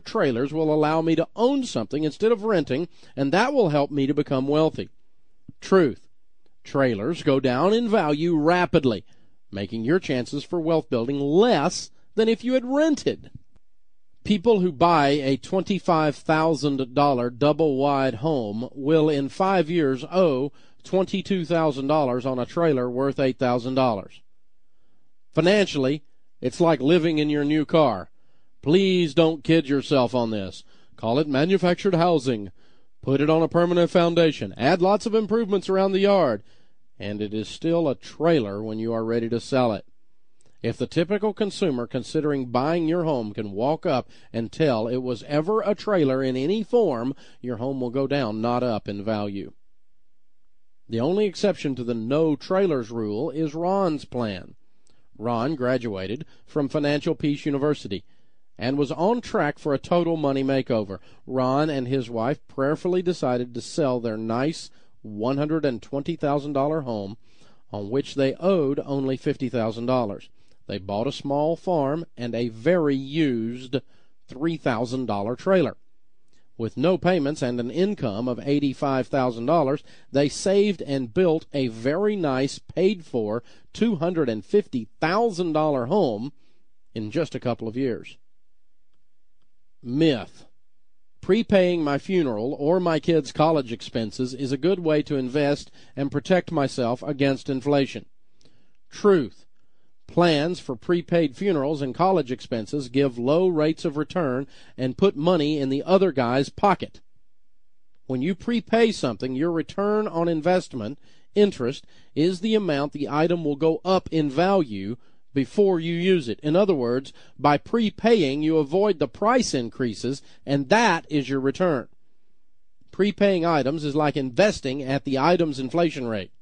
trailers will allow me to own something instead of renting, and that will help me to become wealthy. Truth. Trailers go down in value rapidly, making your chances for wealth building less than if you had rented. People who buy a $25,000 double wide home will in five years owe $22,000 on a trailer worth $8,000. Financially, it's like living in your new car. Please don't kid yourself on this. Call it manufactured housing. Put it on a permanent foundation. Add lots of improvements around the yard. And it is still a trailer when you are ready to sell it. If the typical consumer considering buying your home can walk up and tell it was ever a trailer in any form, your home will go down, not up in value. The only exception to the no trailers rule is Ron's plan. Ron graduated from Financial Peace University and was on track for a total money makeover. Ron and his wife prayerfully decided to sell their nice $120,000 home on which they owed only $50,000. They bought a small farm and a very used $3,000 trailer. With no payments and an income of $85,000, they saved and built a very nice, paid for $250,000 home in just a couple of years. Myth. Prepaying my funeral or my kids' college expenses is a good way to invest and protect myself against inflation. Truth. Plans for prepaid funerals and college expenses give low rates of return and put money in the other guy's pocket. When you prepay something, your return on investment, interest, is the amount the item will go up in value before you use it. In other words, by prepaying, you avoid the price increases, and that is your return. Prepaying items is like investing at the item's inflation rate.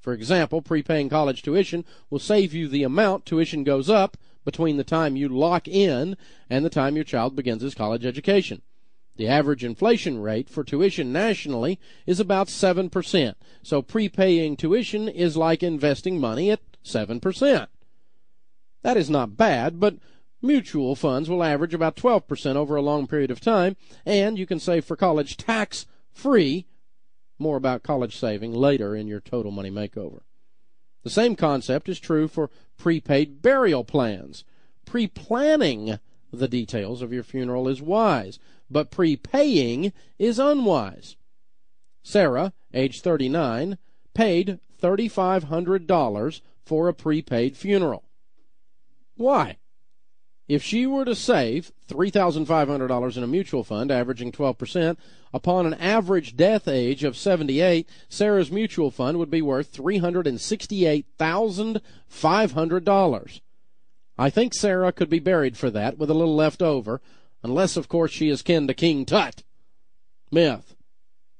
For example, prepaying college tuition will save you the amount tuition goes up between the time you lock in and the time your child begins his college education. The average inflation rate for tuition nationally is about 7%. So prepaying tuition is like investing money at 7%. That is not bad, but mutual funds will average about 12% over a long period of time, and you can save for college tax free more about college saving later in your total money makeover. The same concept is true for prepaid burial plans. Pre planning the details of your funeral is wise, but prepaying is unwise. Sarah, age 39, paid $3,500 for a prepaid funeral. Why? If she were to save $3,500 in a mutual fund, averaging 12%, upon an average death age of 78, Sarah's mutual fund would be worth $368,500. I think Sarah could be buried for that with a little left over, unless, of course, she is kin to King Tut. Myth.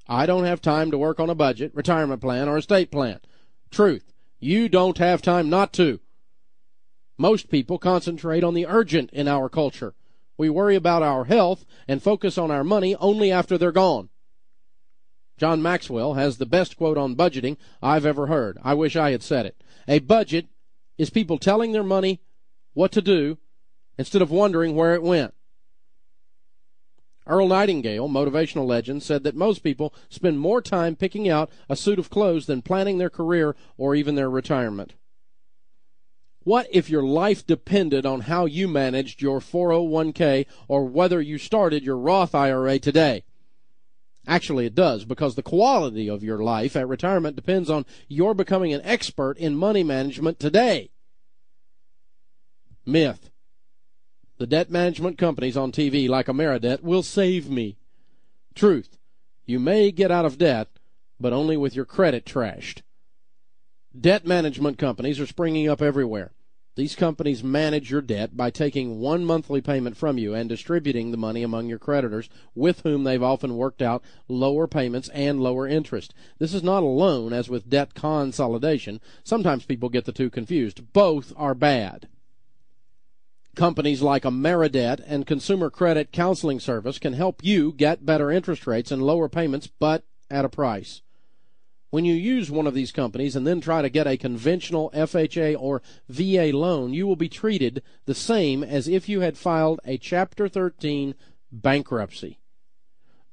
I don't have time to work on a budget, retirement plan, or estate plan. Truth. You don't have time not to. Most people concentrate on the urgent in our culture. We worry about our health and focus on our money only after they're gone. John Maxwell has the best quote on budgeting I've ever heard. I wish I had said it. A budget is people telling their money what to do instead of wondering where it went. Earl Nightingale, motivational legend, said that most people spend more time picking out a suit of clothes than planning their career or even their retirement. What if your life depended on how you managed your 401k or whether you started your Roth IRA today? Actually, it does because the quality of your life at retirement depends on your becoming an expert in money management today. Myth. The debt management companies on TV like Ameridebt will save me. Truth. You may get out of debt, but only with your credit trashed. Debt management companies are springing up everywhere. These companies manage your debt by taking one monthly payment from you and distributing the money among your creditors, with whom they've often worked out lower payments and lower interest. This is not a loan, as with debt consolidation. Sometimes people get the two confused. Both are bad. Companies like Ameridebt and Consumer Credit Counseling Service can help you get better interest rates and lower payments, but at a price. When you use one of these companies and then try to get a conventional FHA or VA loan, you will be treated the same as if you had filed a Chapter 13 bankruptcy.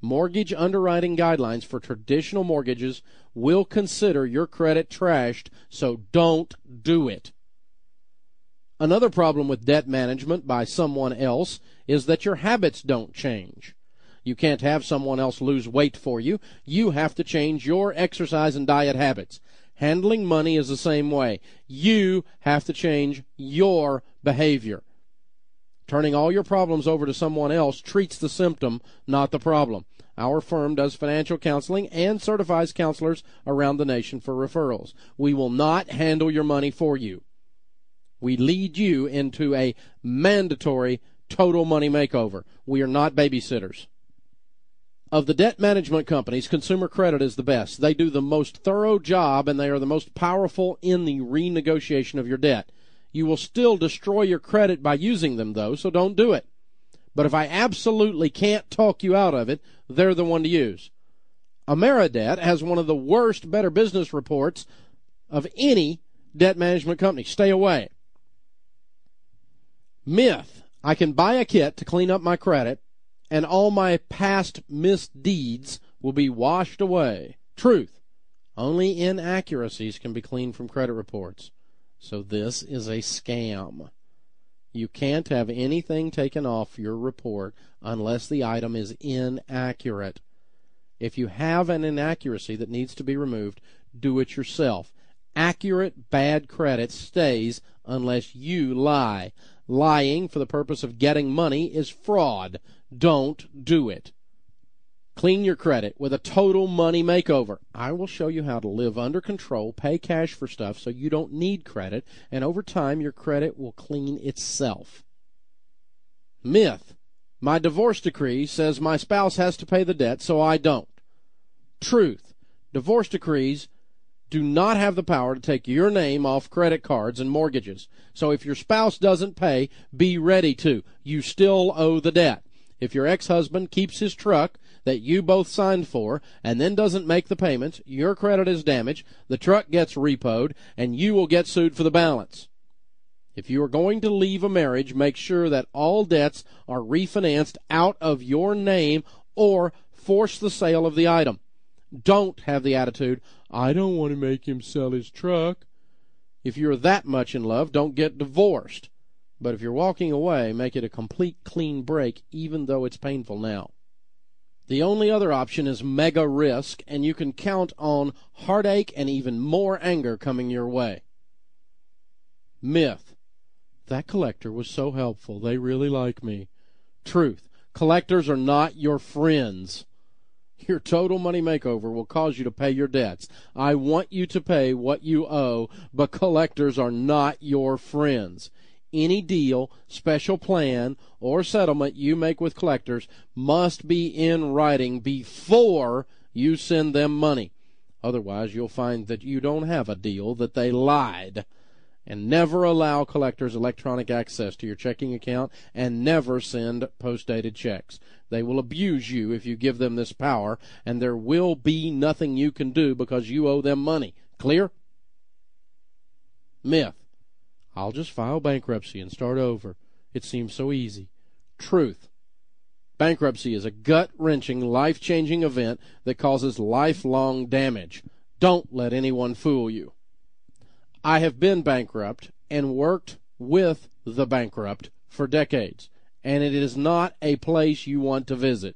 Mortgage underwriting guidelines for traditional mortgages will consider your credit trashed, so don't do it. Another problem with debt management by someone else is that your habits don't change. You can't have someone else lose weight for you. You have to change your exercise and diet habits. Handling money is the same way. You have to change your behavior. Turning all your problems over to someone else treats the symptom, not the problem. Our firm does financial counseling and certifies counselors around the nation for referrals. We will not handle your money for you. We lead you into a mandatory total money makeover. We are not babysitters. Of the debt management companies, Consumer Credit is the best. They do the most thorough job and they are the most powerful in the renegotiation of your debt. You will still destroy your credit by using them, though, so don't do it. But if I absolutely can't talk you out of it, they're the one to use. Ameridebt has one of the worst Better Business reports of any debt management company. Stay away. Myth. I can buy a kit to clean up my credit and all my past misdeeds will be washed away. Truth. Only inaccuracies can be cleaned from credit reports. So this is a scam. You can't have anything taken off your report unless the item is inaccurate. If you have an inaccuracy that needs to be removed, do it yourself. Accurate bad credit stays unless you lie. Lying for the purpose of getting money is fraud. Don't do it. Clean your credit with a total money makeover. I will show you how to live under control, pay cash for stuff so you don't need credit, and over time your credit will clean itself. Myth. My divorce decree says my spouse has to pay the debt, so I don't. Truth. Divorce decrees do not have the power to take your name off credit cards and mortgages. So if your spouse doesn't pay, be ready to. You still owe the debt. If your ex-husband keeps his truck that you both signed for and then doesn't make the payments, your credit is damaged, the truck gets repoed, and you will get sued for the balance. If you are going to leave a marriage, make sure that all debts are refinanced out of your name or force the sale of the item. Don't have the attitude, I don't want to make him sell his truck. If you're that much in love, don't get divorced. But if you're walking away, make it a complete clean break, even though it's painful now. The only other option is mega risk, and you can count on heartache and even more anger coming your way. Myth. That collector was so helpful. They really like me. Truth. Collectors are not your friends. Your total money makeover will cause you to pay your debts. I want you to pay what you owe, but collectors are not your friends. Any deal, special plan, or settlement you make with collectors must be in writing before you send them money. Otherwise, you'll find that you don't have a deal, that they lied and never allow collectors electronic access to your checking account and never send post-dated checks. They will abuse you if you give them this power and there will be nothing you can do because you owe them money. Clear? Myth. I'll just file bankruptcy and start over. It seems so easy. Truth. Bankruptcy is a gut wrenching, life changing event that causes lifelong damage. Don't let anyone fool you. I have been bankrupt and worked with the bankrupt for decades, and it is not a place you want to visit.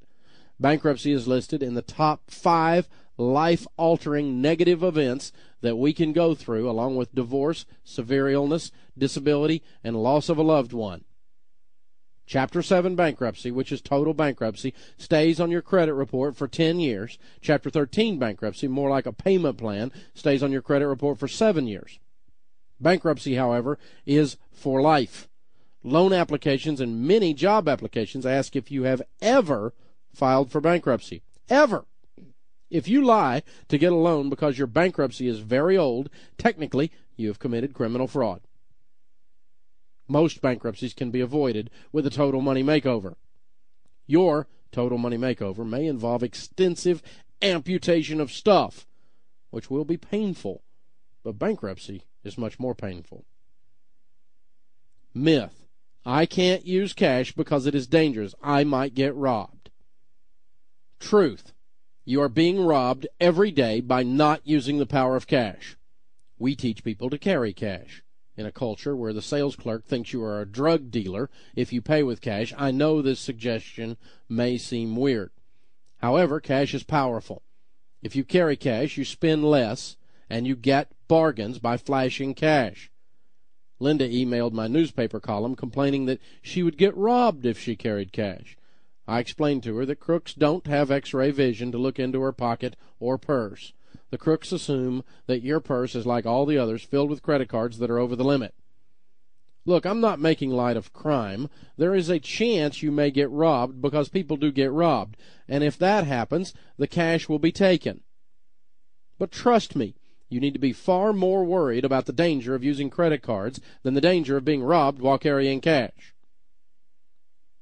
Bankruptcy is listed in the top five life altering negative events that we can go through, along with divorce, severe illness, disability, and loss of a loved one. Chapter 7 bankruptcy, which is total bankruptcy, stays on your credit report for 10 years. Chapter 13 bankruptcy, more like a payment plan, stays on your credit report for 7 years. Bankruptcy, however, is for life. Loan applications and many job applications ask if you have ever filed for bankruptcy. Ever. If you lie to get a loan because your bankruptcy is very old, technically you have committed criminal fraud. Most bankruptcies can be avoided with a total money makeover. Your total money makeover may involve extensive amputation of stuff, which will be painful, but bankruptcy is much more painful. Myth. I can't use cash because it is dangerous. I might get robbed. Truth. You are being robbed every day by not using the power of cash. We teach people to carry cash. In a culture where the sales clerk thinks you are a drug dealer if you pay with cash, I know this suggestion may seem weird. However, cash is powerful. If you carry cash, you spend less and you get bargains by flashing cash. Linda emailed my newspaper column complaining that she would get robbed if she carried cash. I explained to her that crooks don't have x-ray vision to look into her pocket or purse. The crooks assume that your purse is like all the others, filled with credit cards that are over the limit. Look, I'm not making light of crime. There is a chance you may get robbed because people do get robbed. And if that happens, the cash will be taken. But trust me, you need to be far more worried about the danger of using credit cards than the danger of being robbed while carrying cash.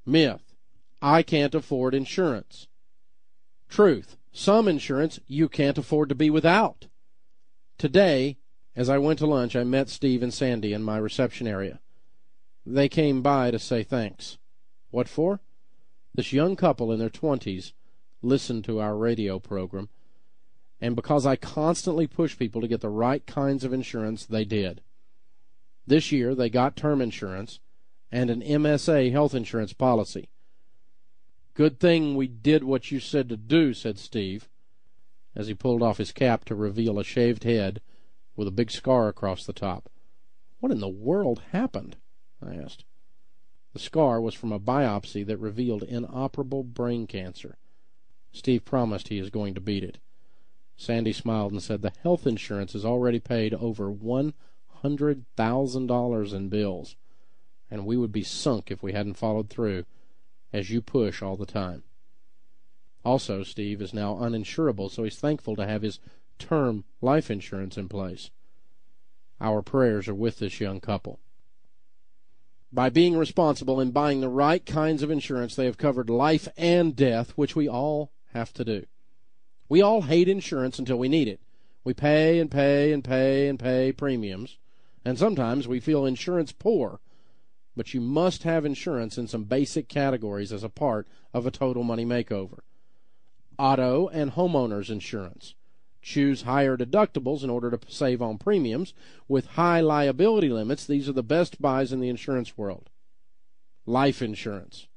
Myth. I can't afford insurance. Truth. Some insurance you can't afford to be without. Today, as I went to lunch, I met Steve and Sandy in my reception area. They came by to say thanks. What for? This young couple in their twenties listened to our radio program, and because I constantly push people to get the right kinds of insurance, they did. This year, they got term insurance and an MSA health insurance policy. Good thing we did what you said to do, said Steve, as he pulled off his cap to reveal a shaved head with a big scar across the top. What in the world happened? I asked. The scar was from a biopsy that revealed inoperable brain cancer. Steve promised he is going to beat it. Sandy smiled and said the health insurance has already paid over one hundred thousand dollars in bills, and we would be sunk if we hadn't followed through as you push all the time. Also, Steve is now uninsurable, so he's thankful to have his term life insurance in place. Our prayers are with this young couple. By being responsible and buying the right kinds of insurance, they have covered life and death, which we all have to do. We all hate insurance until we need it. We pay and pay and pay and pay premiums, and sometimes we feel insurance poor but you must have insurance in some basic categories as a part of a total money makeover. Auto and homeowners insurance. Choose higher deductibles in order to save on premiums. With high liability limits, these are the best buys in the insurance world. Life insurance.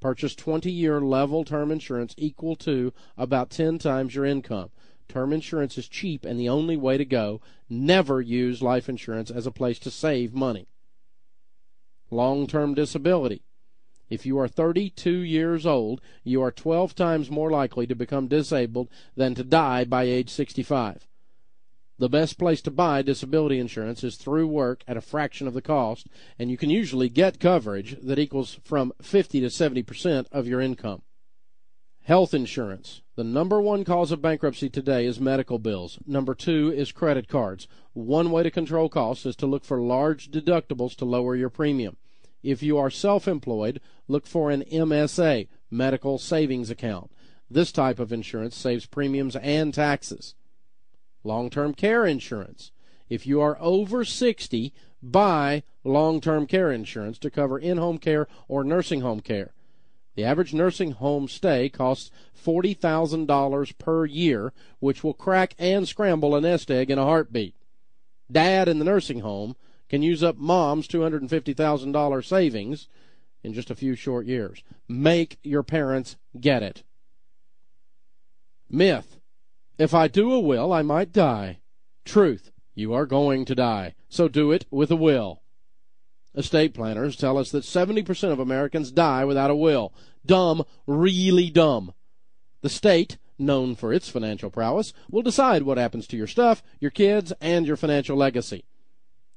Purchase 20 year level term insurance equal to about 10 times your income. Term insurance is cheap and the only way to go. Never use life insurance as a place to save money long term disability. If you are 32 years old, you are 12 times more likely to become disabled than to die by age 65. The best place to buy disability insurance is through work at a fraction of the cost, and you can usually get coverage that equals from 50 to 70% of your income. Health insurance. The number one cause of bankruptcy today is medical bills. Number two is credit cards. One way to control costs is to look for large deductibles to lower your premium. If you are self employed, look for an MSA, medical savings account. This type of insurance saves premiums and taxes. Long term care insurance. If you are over 60, buy long term care insurance to cover in home care or nursing home care. The average nursing home stay costs $40,000 per year, which will crack and scramble a nest egg in a heartbeat. Dad in the nursing home can use up mom's $250,000 savings in just a few short years. Make your parents get it. Myth. If I do a will, I might die. Truth. You are going to die. So do it with a will. Estate planners tell us that 70% of Americans die without a will. Dumb, really dumb. The state, known for its financial prowess, will decide what happens to your stuff, your kids, and your financial legacy.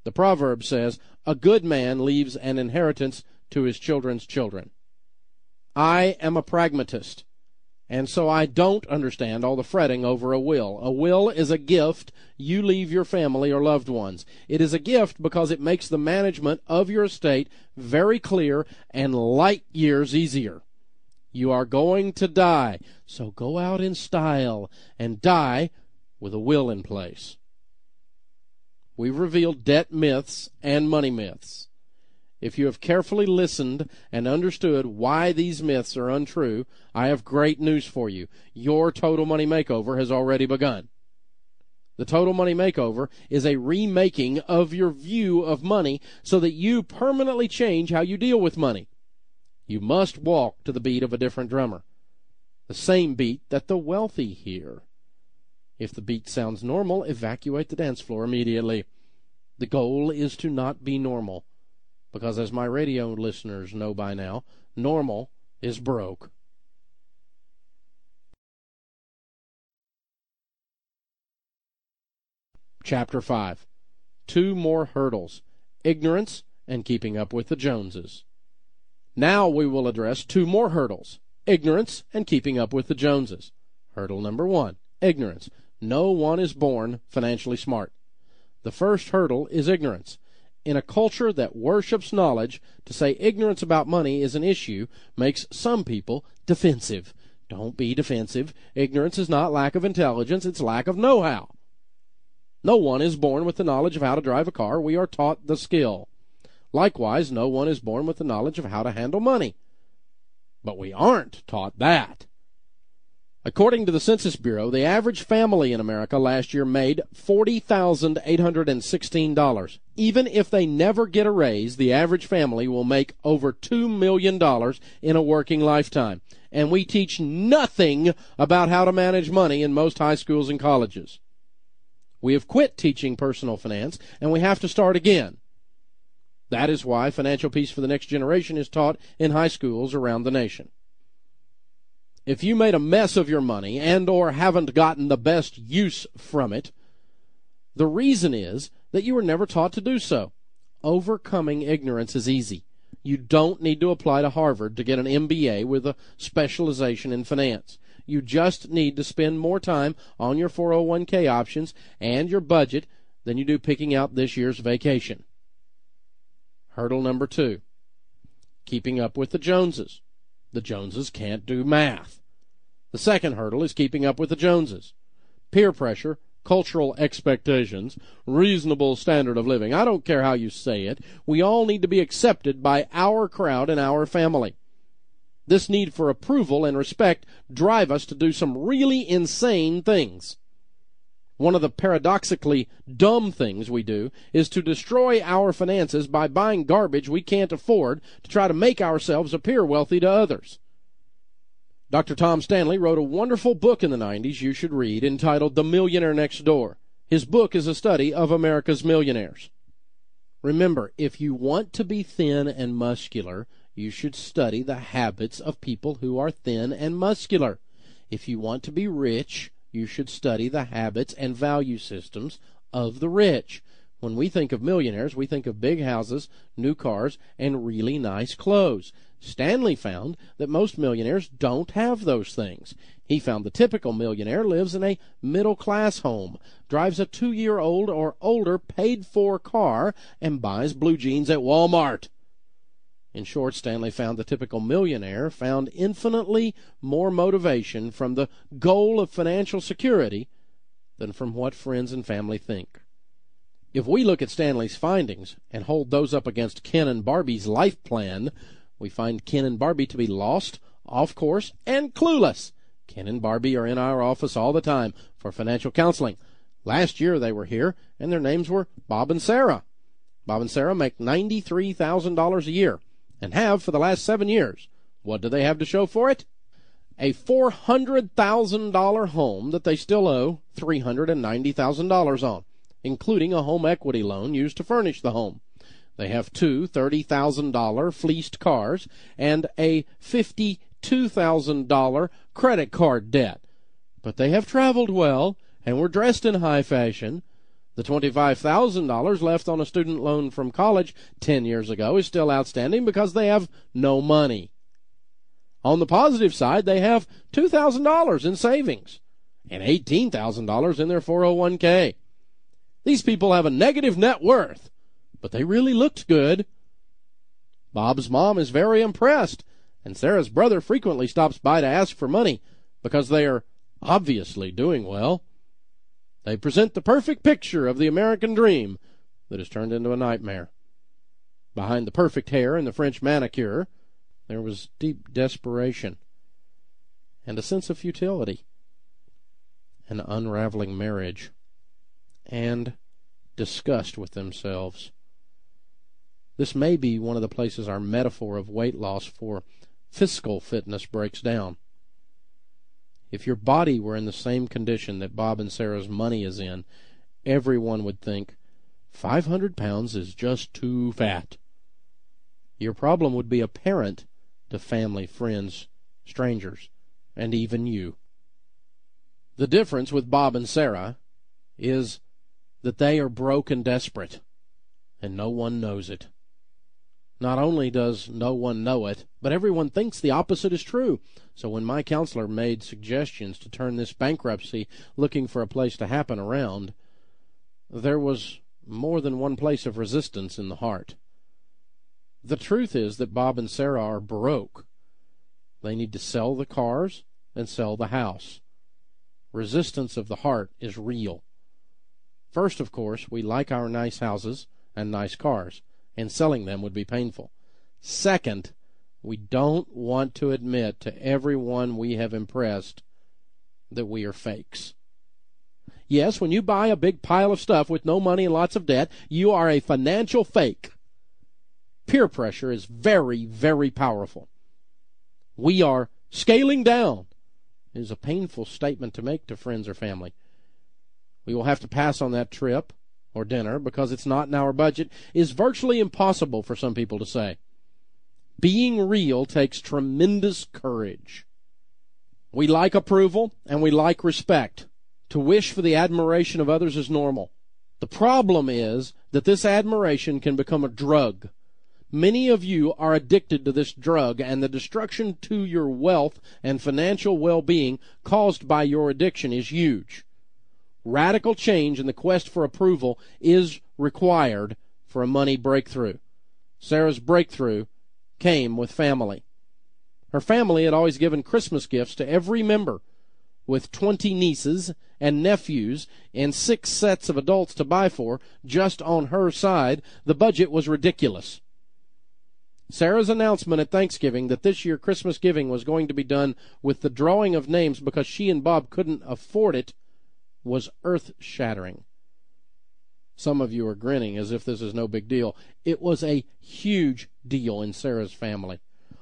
The proverb says, A good man leaves an inheritance to his children's children. I am a pragmatist. And so I don't understand all the fretting over a will. A will is a gift you leave your family or loved ones. It is a gift because it makes the management of your estate very clear and light years easier. You are going to die, so go out in style and die with a will in place. We've revealed debt myths and money myths. If you have carefully listened and understood why these myths are untrue, I have great news for you. Your total money makeover has already begun. The total money makeover is a remaking of your view of money so that you permanently change how you deal with money. You must walk to the beat of a different drummer, the same beat that the wealthy hear. If the beat sounds normal, evacuate the dance floor immediately. The goal is to not be normal because as my radio listeners know by now, normal is broke. Chapter 5 Two More Hurdles Ignorance and Keeping Up with the Joneses. Now we will address two more hurdles ignorance and keeping up with the Joneses. Hurdle number one ignorance. No one is born financially smart. The first hurdle is ignorance. In a culture that worships knowledge, to say ignorance about money is an issue makes some people defensive. Don't be defensive. Ignorance is not lack of intelligence, it's lack of know how. No one is born with the knowledge of how to drive a car. We are taught the skill. Likewise, no one is born with the knowledge of how to handle money. But we aren't taught that. According to the Census Bureau, the average family in America last year made $40,816. Even if they never get a raise, the average family will make over $2 million in a working lifetime. And we teach nothing about how to manage money in most high schools and colleges. We have quit teaching personal finance, and we have to start again. That is why financial peace for the next generation is taught in high schools around the nation. If you made a mess of your money and or haven't gotten the best use from it, the reason is that you were never taught to do so. Overcoming ignorance is easy. You don't need to apply to Harvard to get an MBA with a specialization in finance. You just need to spend more time on your 401k options and your budget than you do picking out this year's vacation. Hurdle number two keeping up with the Joneses. The Joneses can't do math. The second hurdle is keeping up with the Joneses. Peer pressure, cultural expectations, reasonable standard of living. I don't care how you say it. We all need to be accepted by our crowd and our family. This need for approval and respect drive us to do some really insane things. One of the paradoxically dumb things we do is to destroy our finances by buying garbage we can't afford to try to make ourselves appear wealthy to others. Dr. Tom Stanley wrote a wonderful book in the 90s you should read entitled The Millionaire Next Door. His book is a study of America's millionaires. Remember, if you want to be thin and muscular, you should study the habits of people who are thin and muscular. If you want to be rich, you should study the habits and value systems of the rich. When we think of millionaires, we think of big houses, new cars, and really nice clothes. Stanley found that most millionaires don't have those things. He found the typical millionaire lives in a middle class home, drives a two year old or older paid for car, and buys blue jeans at Walmart. In short, Stanley found the typical millionaire found infinitely more motivation from the goal of financial security than from what friends and family think. If we look at Stanley's findings and hold those up against Ken and Barbie's life plan, we find Ken and Barbie to be lost, off course, and clueless. Ken and Barbie are in our office all the time for financial counseling. Last year they were here, and their names were Bob and Sarah. Bob and Sarah make $93,000 a year and have for the last seven years. What do they have to show for it? A $400,000 home that they still owe $390,000 on, including a home equity loan used to furnish the home. They have two $30,000 fleeced cars and a $52,000 credit card debt. But they have traveled well and were dressed in high fashion the $25,000 left on a student loan from college 10 years ago is still outstanding because they have no money. On the positive side, they have $2,000 in savings and $18,000 in their 401k. These people have a negative net worth, but they really looked good. Bob's mom is very impressed, and Sarah's brother frequently stops by to ask for money because they are obviously doing well. They present the perfect picture of the American dream that has turned into a nightmare. Behind the perfect hair and the French manicure, there was deep desperation and a sense of futility, an unraveling marriage, and disgust with themselves. This may be one of the places our metaphor of weight loss for fiscal fitness breaks down. If your body were in the same condition that Bob and Sarah's money is in, everyone would think, 500 pounds is just too fat. Your problem would be apparent to family, friends, strangers, and even you. The difference with Bob and Sarah is that they are broke and desperate, and no one knows it. Not only does no one know it, but everyone thinks the opposite is true. So when my counselor made suggestions to turn this bankruptcy looking for a place to happen around, there was more than one place of resistance in the heart. The truth is that Bob and Sarah are broke. They need to sell the cars and sell the house. Resistance of the heart is real. First, of course, we like our nice houses and nice cars and selling them would be painful. Second, we don't want to admit to everyone we have impressed that we are fakes. Yes, when you buy a big pile of stuff with no money and lots of debt, you are a financial fake. Peer pressure is very, very powerful. We are scaling down. It is a painful statement to make to friends or family. We will have to pass on that trip or dinner because it's not in our budget is virtually impossible for some people to say. Being real takes tremendous courage. We like approval and we like respect. To wish for the admiration of others is normal. The problem is that this admiration can become a drug. Many of you are addicted to this drug, and the destruction to your wealth and financial well being caused by your addiction is huge. Radical change in the quest for approval is required for a money breakthrough. Sarah's breakthrough came with family. Her family had always given Christmas gifts to every member, with 20 nieces and nephews and six sets of adults to buy for just on her side. The budget was ridiculous. Sarah's announcement at Thanksgiving that this year Christmas giving was going to be done with the drawing of names because she and Bob couldn't afford it was earth shattering. Some of you are grinning as if this is no big deal. It was a huge deal in Sarah's family.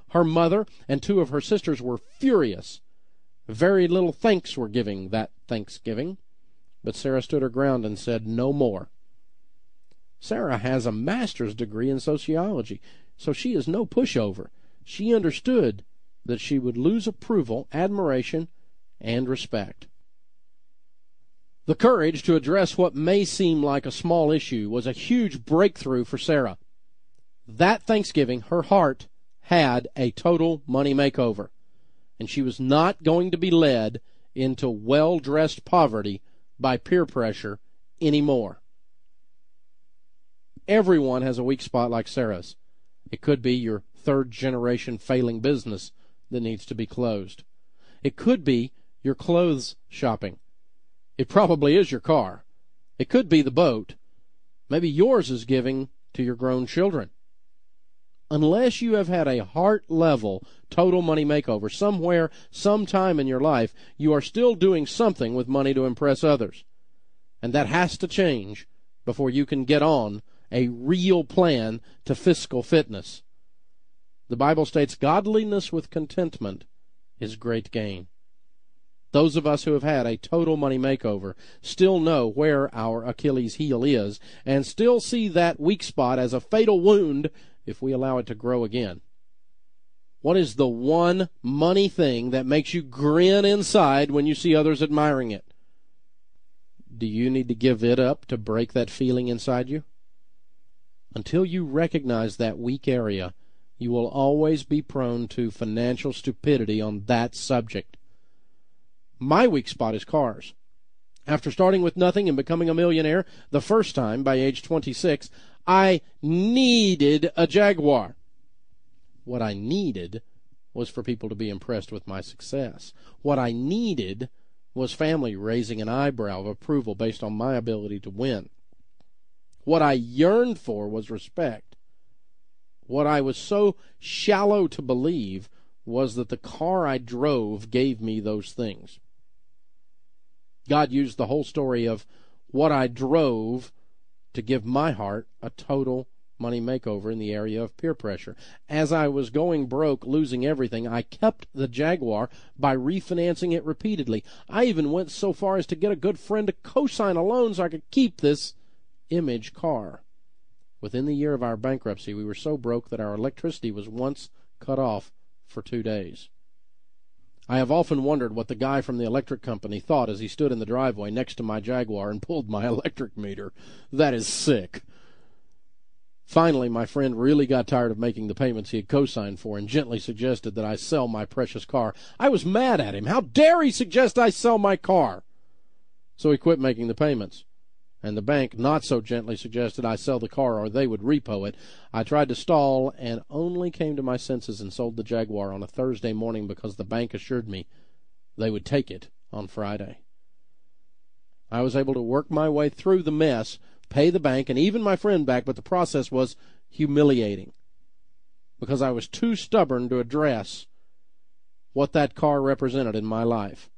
Her mother and two of her sisters were furious. Very little thanks were giving that Thanksgiving, but Sarah stood her ground and said no more. Sarah has a master's degree in sociology, so she is no pushover. She understood that she would lose approval, admiration, and respect. The courage to address what may seem like a small issue was a huge breakthrough for Sarah. That Thanksgiving, her heart had a total money makeover, and she was not going to be led into well dressed poverty by peer pressure anymore. Everyone has a weak spot like Sarah's. It could be your third generation failing business that needs to be closed. It could be your clothes shopping it probably is your car. It could be the boat. Maybe yours is giving to your grown children. Unless you have had a heart level total money makeover somewhere, sometime in your life, you are still doing something with money to impress others. And that has to change before you can get on a real plan to fiscal fitness. The Bible states godliness with contentment is great gain. Those of us who have had a total money makeover still know where our Achilles heel is and still see that weak spot as a fatal wound if we allow it to grow again. What is the one money thing that makes you grin inside when you see others admiring it? Do you need to give it up to break that feeling inside you? Until you recognize that weak area, you will always be prone to financial stupidity on that subject. My weak spot is cars. After starting with nothing and becoming a millionaire the first time by age 26, I needed a Jaguar. What I needed was for people to be impressed with my success. What I needed was family raising an eyebrow of approval based on my ability to win. What I yearned for was respect. What I was so shallow to believe was that the car I drove gave me those things. God used the whole story of what I drove to give my heart a total money makeover in the area of peer pressure. As I was going broke, losing everything, I kept the Jaguar by refinancing it repeatedly. I even went so far as to get a good friend to co-sign a loan so I could keep this image car. Within the year of our bankruptcy, we were so broke that our electricity was once cut off for two days. I have often wondered what the guy from the electric company thought as he stood in the driveway next to my Jaguar and pulled my electric meter. That is sick. Finally, my friend really got tired of making the payments he had co-signed for and gently suggested that I sell my precious car. I was mad at him. How dare he suggest I sell my car? So he quit making the payments and the bank not so gently suggested I sell the car or they would repo it. I tried to stall and only came to my senses and sold the Jaguar on a Thursday morning because the bank assured me they would take it on Friday. I was able to work my way through the mess, pay the bank, and even my friend back, but the process was humiliating because I was too stubborn to address what that car represented in my life.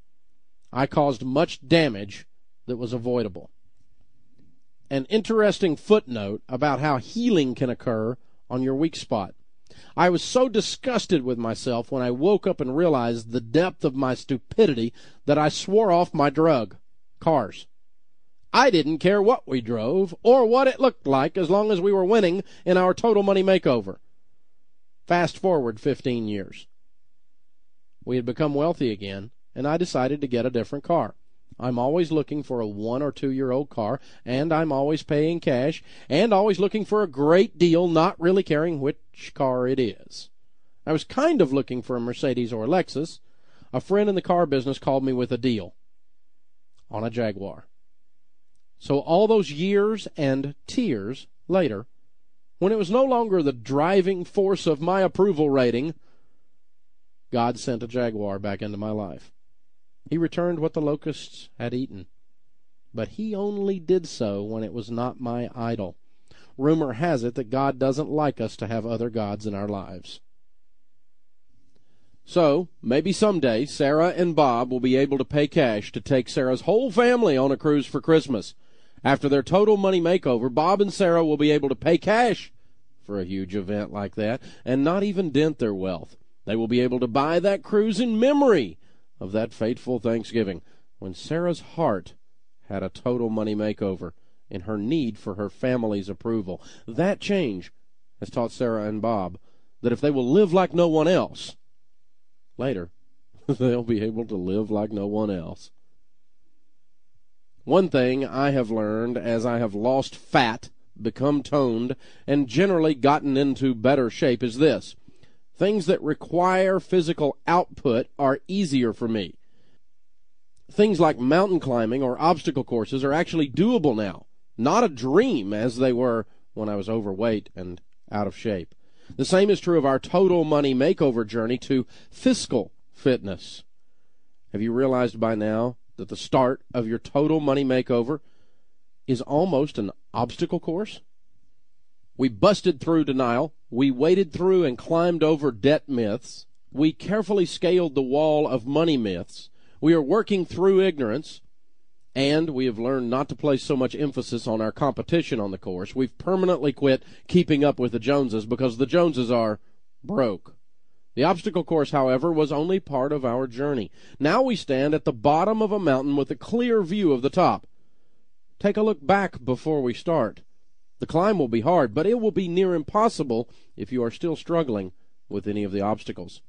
I caused much damage that was avoidable an interesting footnote about how healing can occur on your weak spot. I was so disgusted with myself when I woke up and realized the depth of my stupidity that I swore off my drug, cars. I didn't care what we drove or what it looked like as long as we were winning in our total money makeover. Fast forward 15 years. We had become wealthy again, and I decided to get a different car. I'm always looking for a one or two year old car, and I'm always paying cash, and always looking for a great deal, not really caring which car it is. I was kind of looking for a Mercedes or a Lexus. A friend in the car business called me with a deal on a Jaguar. So all those years and tears later, when it was no longer the driving force of my approval rating, God sent a Jaguar back into my life. He returned what the locusts had eaten. But he only did so when it was not my idol. Rumor has it that God doesn't like us to have other gods in our lives. So, maybe someday Sarah and Bob will be able to pay cash to take Sarah's whole family on a cruise for Christmas. After their total money makeover, Bob and Sarah will be able to pay cash for a huge event like that and not even dent their wealth. They will be able to buy that cruise in memory of that fateful Thanksgiving when Sarah's heart had a total money makeover in her need for her family's approval. That change has taught Sarah and Bob that if they will live like no one else, later they'll be able to live like no one else. One thing I have learned as I have lost fat, become toned, and generally gotten into better shape is this. Things that require physical output are easier for me. Things like mountain climbing or obstacle courses are actually doable now, not a dream as they were when I was overweight and out of shape. The same is true of our total money makeover journey to fiscal fitness. Have you realized by now that the start of your total money makeover is almost an obstacle course? We busted through denial. We waded through and climbed over debt myths. We carefully scaled the wall of money myths. We are working through ignorance. And we have learned not to place so much emphasis on our competition on the course. We've permanently quit keeping up with the Joneses because the Joneses are broke. The obstacle course, however, was only part of our journey. Now we stand at the bottom of a mountain with a clear view of the top. Take a look back before we start. The climb will be hard, but it will be near impossible if you are still struggling with any of the obstacles.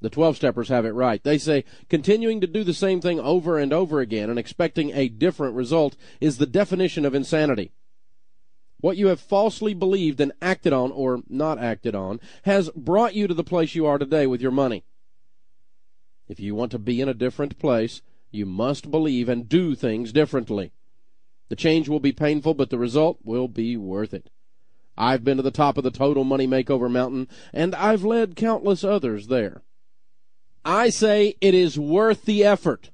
The 12 steppers have it right. They say continuing to do the same thing over and over again and expecting a different result is the definition of insanity. What you have falsely believed and acted on or not acted on has brought you to the place you are today with your money. If you want to be in a different place, you must believe and do things differently. The change will be painful, but the result will be worth it. I've been to the top of the total money makeover mountain, and I've led countless others there. I say it is worth the effort.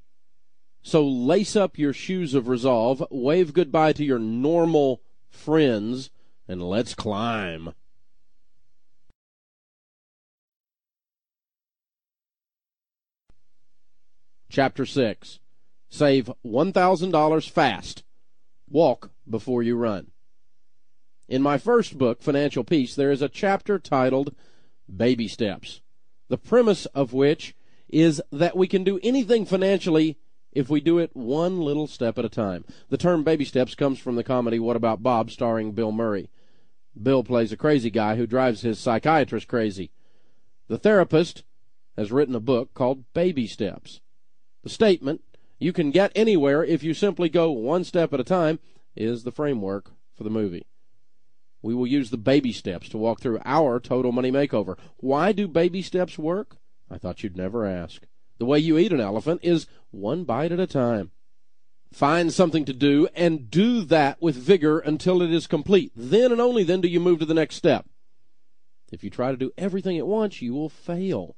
So lace up your shoes of resolve, wave goodbye to your normal friends, and let's climb. Chapter 6 Save $1,000 fast Walk before you run. In my first book, Financial Peace, there is a chapter titled Baby Steps, the premise of which is that we can do anything financially if we do it one little step at a time. The term baby steps comes from the comedy What About Bob starring Bill Murray. Bill plays a crazy guy who drives his psychiatrist crazy. The therapist has written a book called Baby Steps. The statement, you can get anywhere if you simply go one step at a time, is the framework for the movie. We will use the baby steps to walk through our total money makeover. Why do baby steps work? I thought you'd never ask. The way you eat an elephant is one bite at a time. Find something to do and do that with vigor until it is complete. Then and only then do you move to the next step. If you try to do everything at once, you will fail.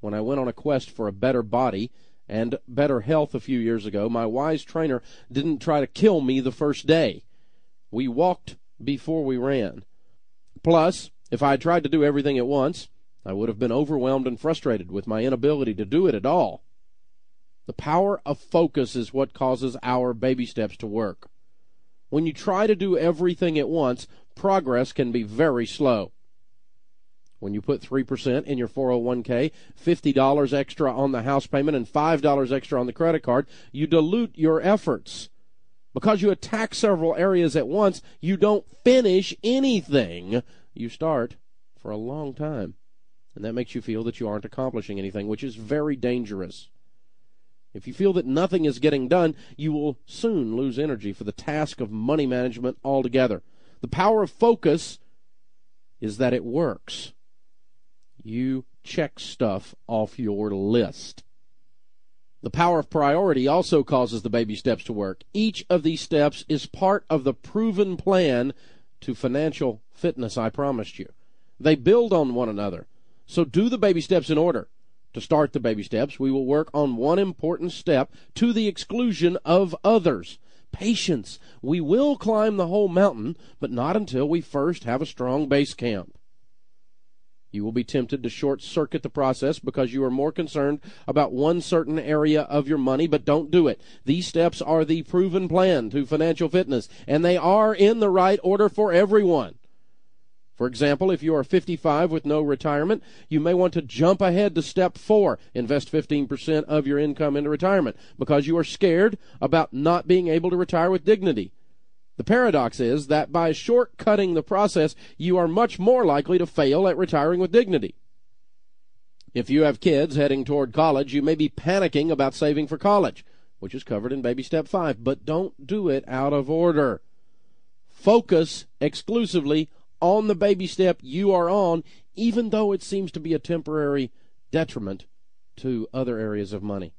When I went on a quest for a better body and better health a few years ago, my wise trainer didn't try to kill me the first day. We walked before we ran. Plus, if I had tried to do everything at once, I would have been overwhelmed and frustrated with my inability to do it at all. The power of focus is what causes our baby steps to work. When you try to do everything at once, progress can be very slow. When you put 3% in your 401k, $50 extra on the house payment, and $5 extra on the credit card, you dilute your efforts. Because you attack several areas at once, you don't finish anything you start for a long time and that makes you feel that you aren't accomplishing anything, which is very dangerous. If you feel that nothing is getting done, you will soon lose energy for the task of money management altogether. The power of focus is that it works. You check stuff off your list. The power of priority also causes the baby steps to work. Each of these steps is part of the proven plan to financial fitness I promised you. They build on one another. So do the baby steps in order. To start the baby steps, we will work on one important step to the exclusion of others. Patience. We will climb the whole mountain, but not until we first have a strong base camp. You will be tempted to short circuit the process because you are more concerned about one certain area of your money, but don't do it. These steps are the proven plan to financial fitness, and they are in the right order for everyone. For example, if you are 55 with no retirement, you may want to jump ahead to step four. Invest 15% of your income into retirement because you are scared about not being able to retire with dignity. The paradox is that by shortcutting the process, you are much more likely to fail at retiring with dignity. If you have kids heading toward college, you may be panicking about saving for college, which is covered in baby step five, but don't do it out of order. Focus exclusively on the baby step you are on, even though it seems to be a temporary detriment to other areas of money.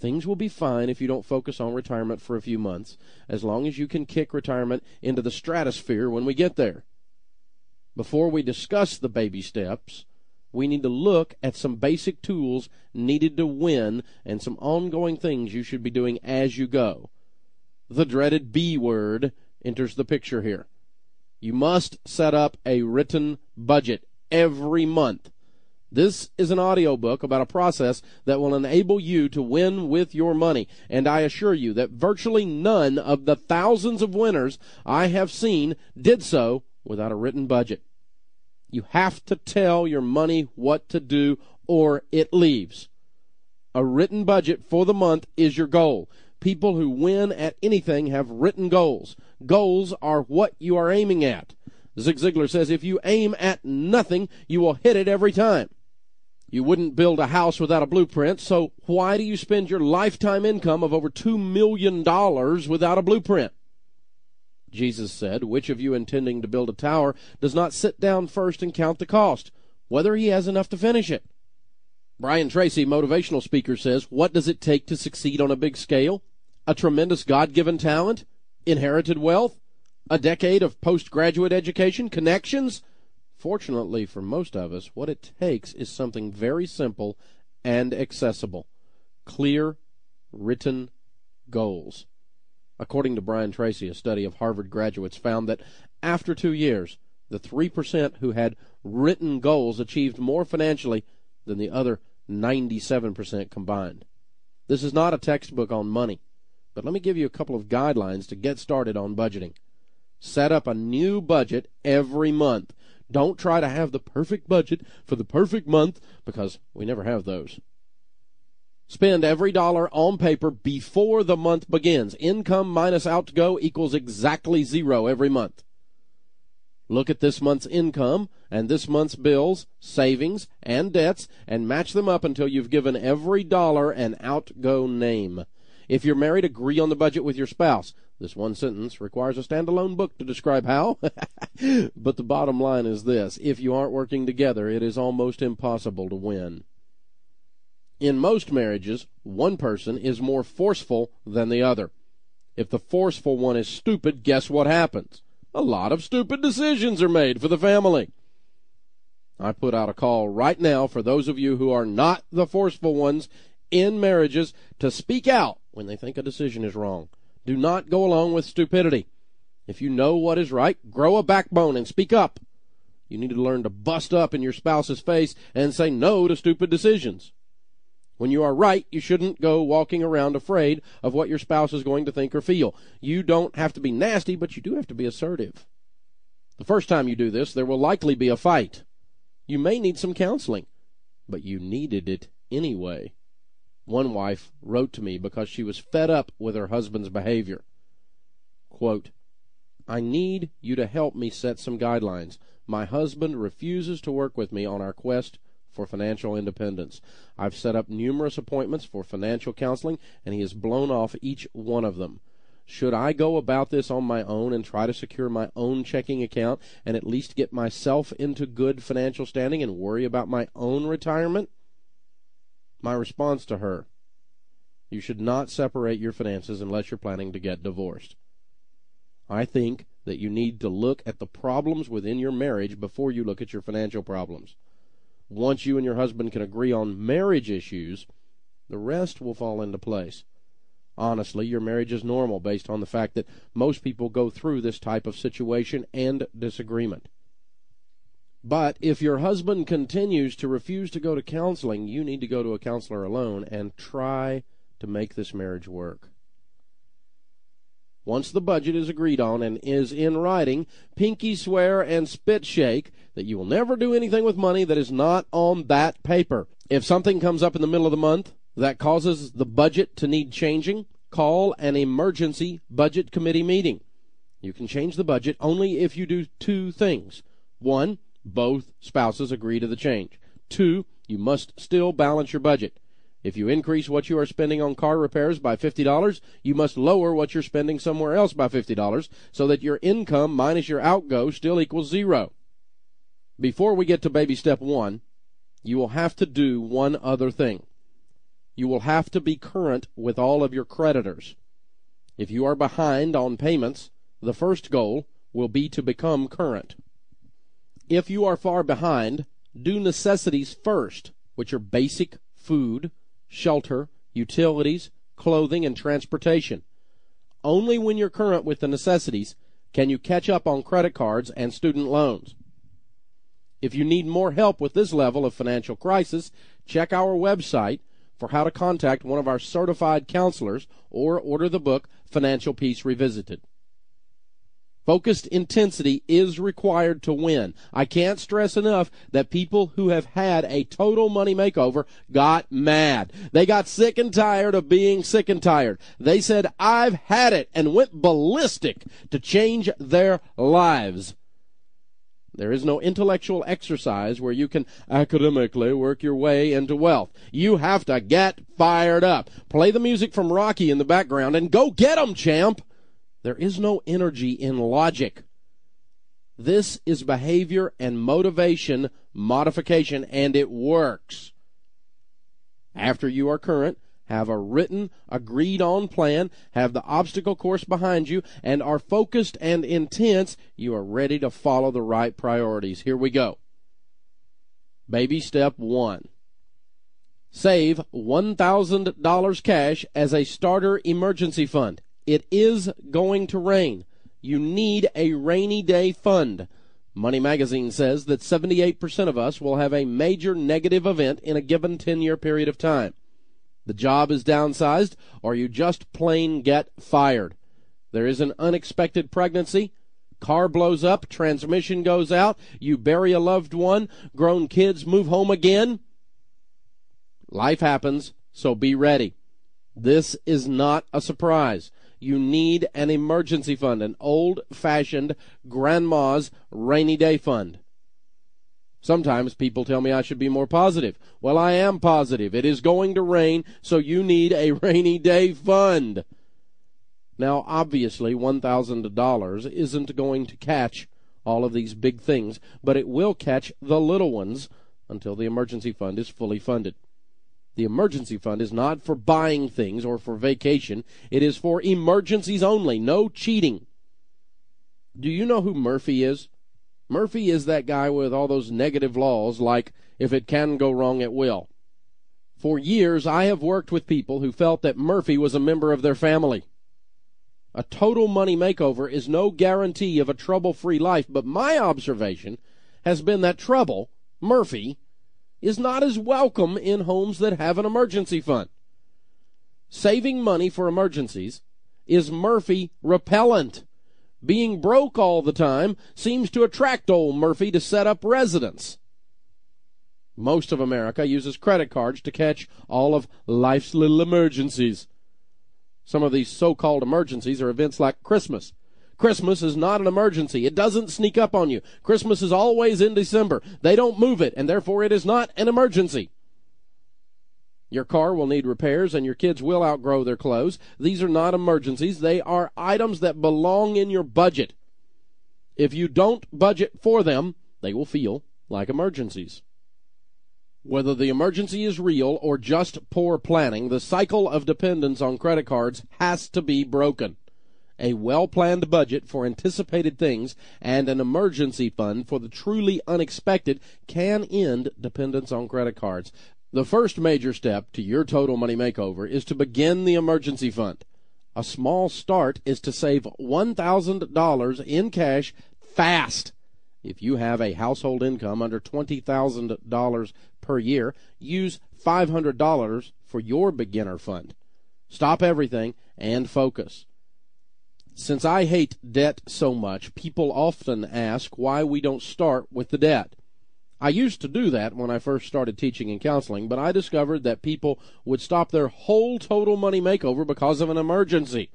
Things will be fine if you don't focus on retirement for a few months, as long as you can kick retirement into the stratosphere when we get there. Before we discuss the baby steps, we need to look at some basic tools needed to win and some ongoing things you should be doing as you go. The dreaded B word enters the picture here. You must set up a written budget every month. This is an audiobook about a process that will enable you to win with your money. And I assure you that virtually none of the thousands of winners I have seen did so without a written budget. You have to tell your money what to do or it leaves. A written budget for the month is your goal. People who win at anything have written goals. Goals are what you are aiming at. Zig Ziglar says if you aim at nothing, you will hit it every time. You wouldn't build a house without a blueprint, so why do you spend your lifetime income of over $2 million without a blueprint? Jesus said, Which of you intending to build a tower does not sit down first and count the cost, whether he has enough to finish it? Brian Tracy, motivational speaker, says, What does it take to succeed on a big scale? a tremendous God given talent, inherited wealth, a decade of postgraduate education, connections. Fortunately for most of us, what it takes is something very simple and accessible clear, written goals. According to Brian Tracy, a study of Harvard graduates found that after two years, the 3% who had written goals achieved more financially than the other 97% combined. This is not a textbook on money, but let me give you a couple of guidelines to get started on budgeting. Set up a new budget every month. Don't try to have the perfect budget for the perfect month because we never have those. Spend every dollar on paper before the month begins. Income minus outgo equals exactly zero every month. Look at this month's income and this month's bills, savings, and debts and match them up until you've given every dollar an outgo name. If you're married, agree on the budget with your spouse. This one sentence requires a standalone book to describe how. but the bottom line is this if you aren't working together, it is almost impossible to win. In most marriages, one person is more forceful than the other. If the forceful one is stupid, guess what happens? a lot of stupid decisions are made for the family. I put out a call right now for those of you who are not the forceful ones in marriages to speak out when they think a decision is wrong. Do not go along with stupidity. If you know what is right, grow a backbone and speak up. You need to learn to bust up in your spouse's face and say no to stupid decisions. When you are right, you shouldn't go walking around afraid of what your spouse is going to think or feel. You don't have to be nasty, but you do have to be assertive. The first time you do this, there will likely be a fight. You may need some counseling, but you needed it anyway. One wife wrote to me because she was fed up with her husband's behavior. Quote, I need you to help me set some guidelines. My husband refuses to work with me on our quest for financial independence. I've set up numerous appointments for financial counseling, and he has blown off each one of them. Should I go about this on my own and try to secure my own checking account and at least get myself into good financial standing and worry about my own retirement? My response to her You should not separate your finances unless you're planning to get divorced. I think that you need to look at the problems within your marriage before you look at your financial problems. Once you and your husband can agree on marriage issues, the rest will fall into place. Honestly, your marriage is normal based on the fact that most people go through this type of situation and disagreement. But if your husband continues to refuse to go to counseling, you need to go to a counselor alone and try to make this marriage work. Once the budget is agreed on and is in writing, pinky swear and spit shake that you will never do anything with money that is not on that paper. If something comes up in the middle of the month that causes the budget to need changing, call an emergency budget committee meeting. You can change the budget only if you do two things. One, both spouses agree to the change. Two, you must still balance your budget. If you increase what you are spending on car repairs by $50, you must lower what you're spending somewhere else by $50 so that your income minus your outgo still equals zero. Before we get to baby step one, you will have to do one other thing. You will have to be current with all of your creditors. If you are behind on payments, the first goal will be to become current. If you are far behind, do necessities first, which are basic food, shelter, utilities, clothing, and transportation. Only when you're current with the necessities can you catch up on credit cards and student loans. If you need more help with this level of financial crisis, check our website for how to contact one of our certified counselors or order the book Financial Peace Revisited. Focused intensity is required to win. I can't stress enough that people who have had a total money makeover got mad. They got sick and tired of being sick and tired. They said, I've had it, and went ballistic to change their lives. There is no intellectual exercise where you can academically work your way into wealth. You have to get fired up. Play the music from Rocky in the background and go get 'em, champ. There is no energy in logic. This is behavior and motivation modification, and it works. After you are current, have a written, agreed on plan, have the obstacle course behind you, and are focused and intense, you are ready to follow the right priorities. Here we go. Baby step one. Save $1,000 cash as a starter emergency fund. It is going to rain. You need a rainy day fund. Money Magazine says that 78% of us will have a major negative event in a given 10 year period of time. The job is downsized, or you just plain get fired. There is an unexpected pregnancy, car blows up, transmission goes out, you bury a loved one, grown kids move home again. Life happens, so be ready. This is not a surprise. You need an emergency fund, an old fashioned grandma's rainy day fund. Sometimes people tell me I should be more positive. Well, I am positive. It is going to rain, so you need a rainy day fund. Now, obviously, $1,000 isn't going to catch all of these big things, but it will catch the little ones until the emergency fund is fully funded. The emergency fund is not for buying things or for vacation. It is for emergencies only. No cheating. Do you know who Murphy is? Murphy is that guy with all those negative laws like, if it can go wrong, it will. For years, I have worked with people who felt that Murphy was a member of their family. A total money makeover is no guarantee of a trouble free life, but my observation has been that trouble, Murphy, is not as welcome in homes that have an emergency fund. Saving money for emergencies is Murphy repellent. Being broke all the time seems to attract old Murphy to set up residence. Most of America uses credit cards to catch all of life's little emergencies. Some of these so called emergencies are events like Christmas, Christmas is not an emergency. It doesn't sneak up on you. Christmas is always in December. They don't move it, and therefore it is not an emergency. Your car will need repairs, and your kids will outgrow their clothes. These are not emergencies. They are items that belong in your budget. If you don't budget for them, they will feel like emergencies. Whether the emergency is real or just poor planning, the cycle of dependence on credit cards has to be broken a well planned budget for anticipated things, and an emergency fund for the truly unexpected can end dependence on credit cards. The first major step to your total money makeover is to begin the emergency fund. A small start is to save $1,000 in cash fast. If you have a household income under $20,000 per year, use $500 for your beginner fund. Stop everything and focus. Since I hate debt so much, people often ask why we don't start with the debt. I used to do that when I first started teaching and counseling, but I discovered that people would stop their whole total money makeover because of an emergency.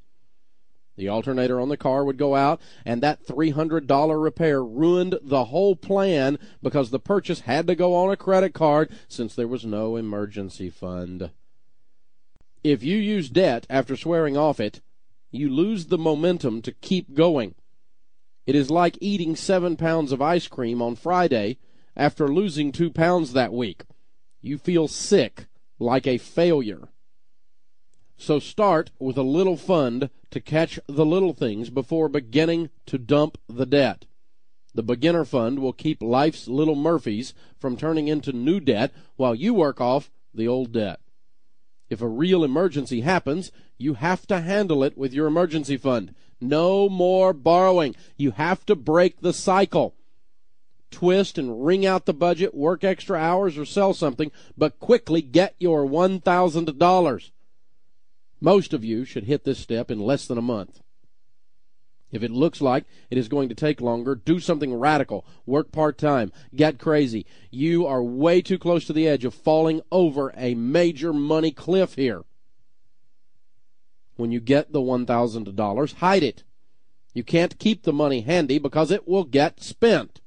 The alternator on the car would go out, and that $300 repair ruined the whole plan because the purchase had to go on a credit card since there was no emergency fund. If you use debt after swearing off it, you lose the momentum to keep going. It is like eating seven pounds of ice cream on Friday after losing two pounds that week. You feel sick, like a failure. So start with a little fund to catch the little things before beginning to dump the debt. The beginner fund will keep life's little Murphys from turning into new debt while you work off the old debt. If a real emergency happens, you have to handle it with your emergency fund. No more borrowing. You have to break the cycle. Twist and wring out the budget, work extra hours, or sell something, but quickly get your $1,000. Most of you should hit this step in less than a month. If it looks like it is going to take longer, do something radical. Work part time. Get crazy. You are way too close to the edge of falling over a major money cliff here. When you get the $1,000, hide it. You can't keep the money handy because it will get spent.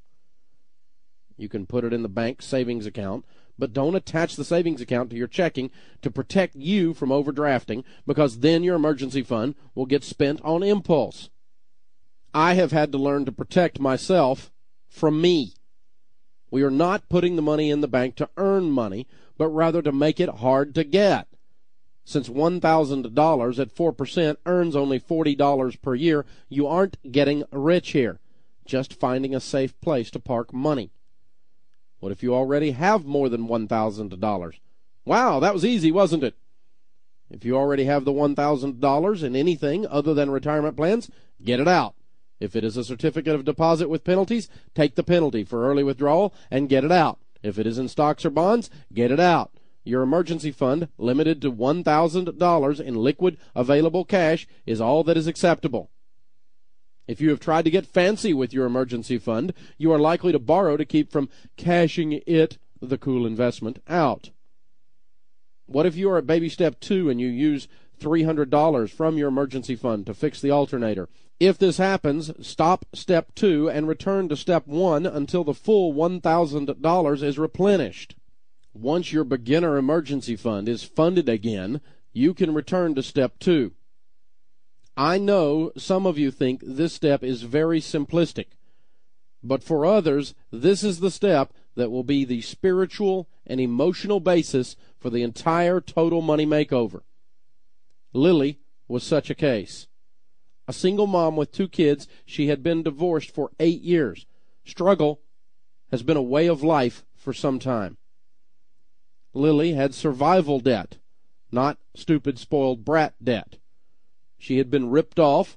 You can put it in the bank savings account, but don't attach the savings account to your checking to protect you from overdrafting because then your emergency fund will get spent on impulse. I have had to learn to protect myself from me. We are not putting the money in the bank to earn money, but rather to make it hard to get. Since $1,000 at 4% earns only $40 per year, you aren't getting rich here, just finding a safe place to park money. What if you already have more than $1,000? Wow, that was easy, wasn't it? If you already have the $1,000 in anything other than retirement plans, get it out. If it is a certificate of deposit with penalties, take the penalty for early withdrawal and get it out. If it is in stocks or bonds, get it out. your emergency fund, limited to $1,000 in liquid available cash, is all that is acceptable. If you have tried to get fancy with your emergency fund, you are likely to borrow to keep from cashing it, the cool investment, out. What if you are at baby step two and you use $300 from your emergency fund to fix the alternator? If this happens, stop step two and return to step one until the full $1,000 is replenished. Once your beginner emergency fund is funded again, you can return to step two. I know some of you think this step is very simplistic, but for others, this is the step that will be the spiritual and emotional basis for the entire total money makeover. Lily was such a case. A single mom with two kids, she had been divorced for eight years. Struggle has been a way of life for some time. Lily had survival debt, not stupid spoiled brat debt. She had been ripped off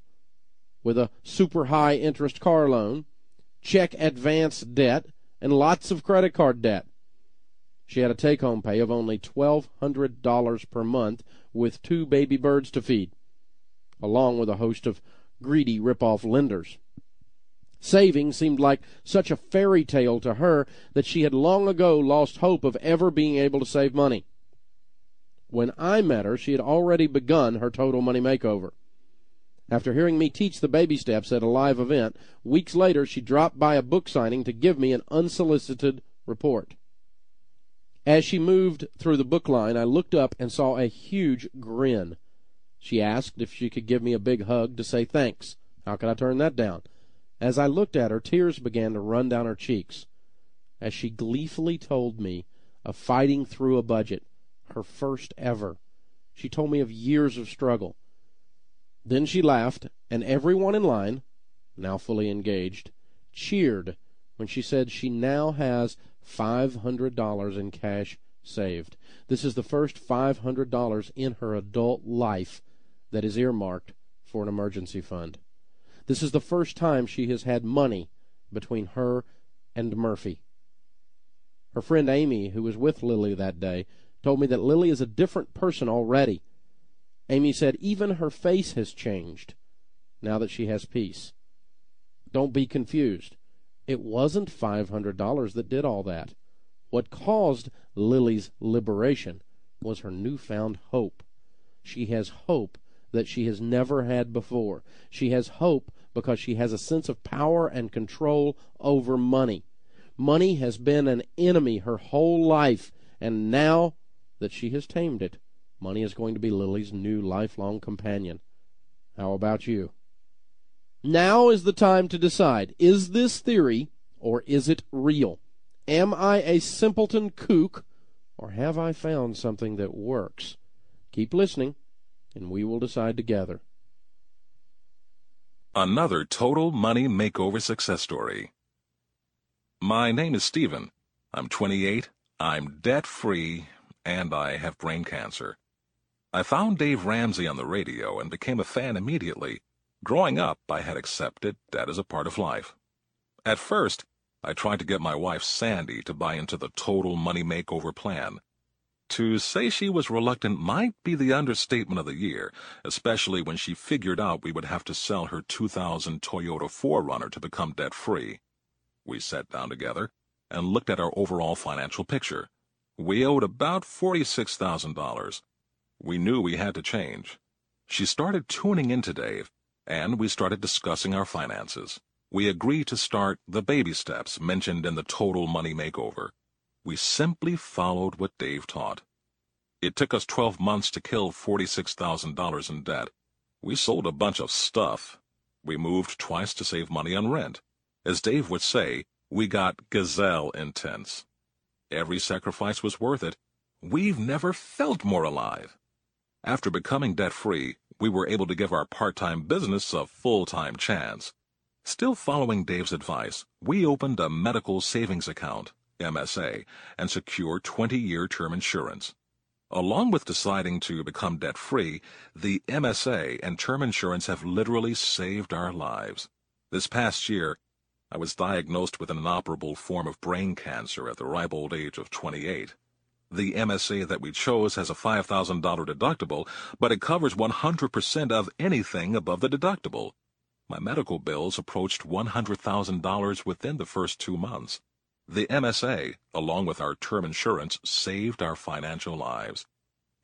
with a super high interest car loan, check advance debt, and lots of credit card debt. She had a take home pay of only $1,200 per month with two baby birds to feed, along with a host of greedy rip off lenders. Saving seemed like such a fairy tale to her that she had long ago lost hope of ever being able to save money. When I met her, she had already begun her total money makeover. After hearing me teach the baby steps at a live event, weeks later she dropped by a book signing to give me an unsolicited report. As she moved through the book line, I looked up and saw a huge grin. She asked if she could give me a big hug to say thanks. How could I turn that down? As I looked at her, tears began to run down her cheeks as she gleefully told me of fighting through a budget, her first ever. She told me of years of struggle. Then she laughed, and everyone in line, now fully engaged, cheered when she said she now has $500 in cash saved. This is the first $500 in her adult life that is earmarked for an emergency fund. This is the first time she has had money between her and Murphy. Her friend Amy, who was with Lily that day, told me that Lily is a different person already. Amy said even her face has changed now that she has peace. Don't be confused. It wasn't $500 that did all that. What caused Lily's liberation was her newfound hope. She has hope that she has never had before. She has hope because she has a sense of power and control over money. Money has been an enemy her whole life, and now that she has tamed it, money is going to be Lily's new lifelong companion. How about you? Now is the time to decide is this theory or is it real? Am I a simpleton kook or have I found something that works? Keep listening and we will decide together. Another total money makeover success story. My name is Stephen. I'm 28, I'm debt free, and I have brain cancer. I found Dave Ramsey on the radio and became a fan immediately. Growing up, I had accepted debt as a part of life. At first, I tried to get my wife Sandy to buy into the total money makeover plan. To say she was reluctant might be the understatement of the year, especially when she figured out we would have to sell her 2000 Toyota 4Runner to become debt-free. We sat down together and looked at our overall financial picture. We owed about $46,000. We knew we had to change. She started tuning into Dave, and we started discussing our finances. We agreed to start the baby steps mentioned in the Total Money Makeover. We simply followed what Dave taught. It took us 12 months to kill $46,000 in debt. We sold a bunch of stuff. We moved twice to save money on rent. As Dave would say, we got gazelle intense. Every sacrifice was worth it. We've never felt more alive. After becoming debt-free, we were able to give our part-time business a full-time chance. Still following Dave's advice, we opened a medical savings account MSA, and secure 20-year term insurance. Along with deciding to become debt-free, the MSA and term insurance have literally saved our lives. This past year, I was diagnosed with an inoperable form of brain cancer at the ripe old age of 28. The MSA that we chose has a $5,000 deductible, but it covers 100% of anything above the deductible. My medical bills approached $100,000 within the first two months. The MSA, along with our term insurance, saved our financial lives.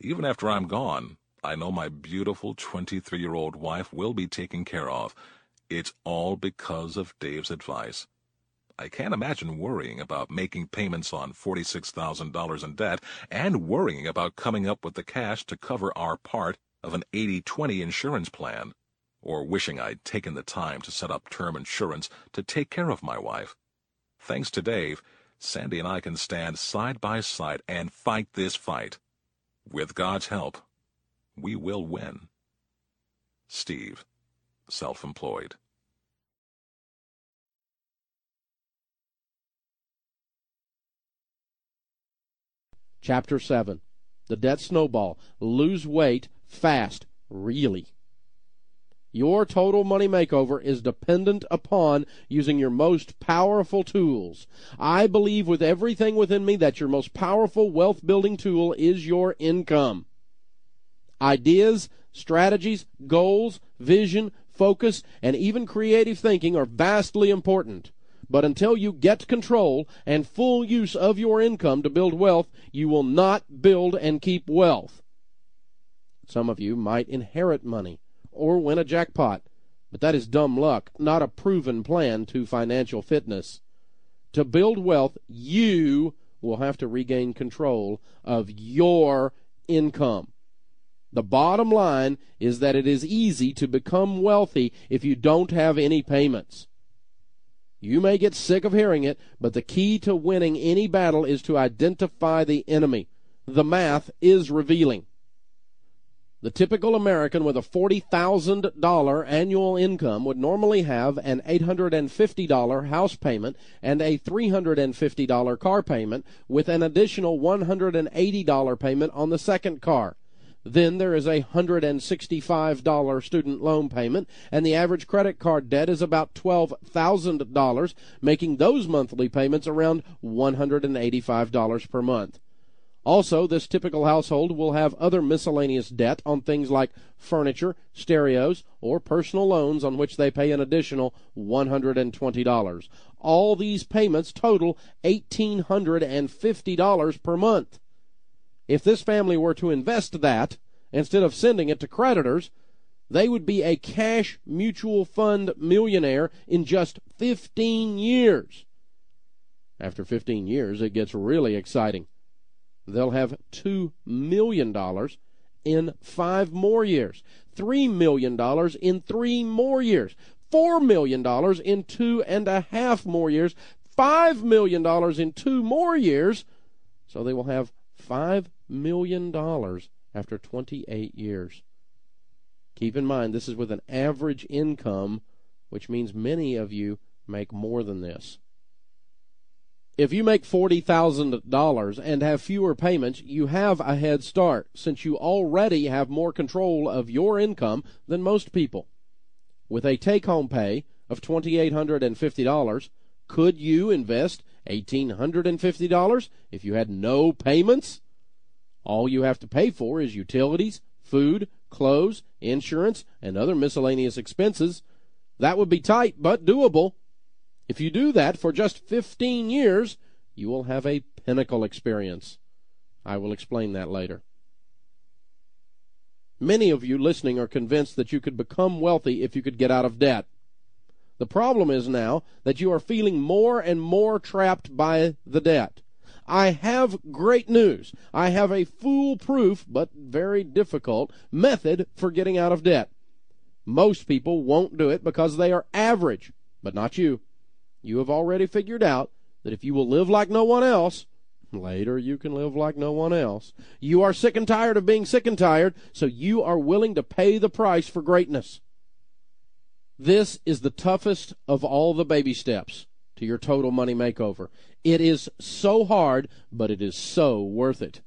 Even after I'm gone, I know my beautiful 23 year old wife will be taken care of. It's all because of Dave's advice. I can't imagine worrying about making payments on $46,000 in debt and worrying about coming up with the cash to cover our part of an 80-20 insurance plan, or wishing I'd taken the time to set up term insurance to take care of my wife. Thanks to Dave, Sandy and I can stand side by side and fight this fight. With God's help, we will win. Steve, self-employed. Chapter 7 The Debt Snowball Lose Weight Fast, Really. Your total money makeover is dependent upon using your most powerful tools. I believe with everything within me that your most powerful wealth building tool is your income. Ideas, strategies, goals, vision, focus, and even creative thinking are vastly important. But until you get control and full use of your income to build wealth, you will not build and keep wealth. Some of you might inherit money or win a jackpot, but that is dumb luck, not a proven plan to financial fitness. To build wealth, you will have to regain control of your income. The bottom line is that it is easy to become wealthy if you don't have any payments. You may get sick of hearing it, but the key to winning any battle is to identify the enemy. The math is revealing. The typical American with a $40,000 annual income would normally have an $850 house payment and a $350 car payment with an additional $180 payment on the second car. Then there is a $165 student loan payment, and the average credit card debt is about $12,000, making those monthly payments around $185 per month. Also, this typical household will have other miscellaneous debt on things like furniture, stereos, or personal loans on which they pay an additional $120. All these payments total $1,850 per month. If this family were to invest that, instead of sending it to creditors, they would be a cash mutual fund millionaire in just 15 years. After 15 years, it gets really exciting. They'll have $2 million in five more years, $3 million in three more years, $4 million in two and a half more years, $5 million in two more years. So they will have $5 million after 28 years. Keep in mind, this is with an average income, which means many of you make more than this. If you make $40,000 and have fewer payments, you have a head start since you already have more control of your income than most people. With a take home pay of $2,850, could you invest $1,850 if you had no payments? All you have to pay for is utilities, food, clothes, insurance, and other miscellaneous expenses. That would be tight, but doable. If you do that for just 15 years, you will have a pinnacle experience. I will explain that later. Many of you listening are convinced that you could become wealthy if you could get out of debt. The problem is now that you are feeling more and more trapped by the debt. I have great news. I have a foolproof, but very difficult, method for getting out of debt. Most people won't do it because they are average, but not you. You have already figured out that if you will live like no one else, later you can live like no one else. You are sick and tired of being sick and tired, so you are willing to pay the price for greatness. This is the toughest of all the baby steps to your total money makeover. It is so hard, but it is so worth it.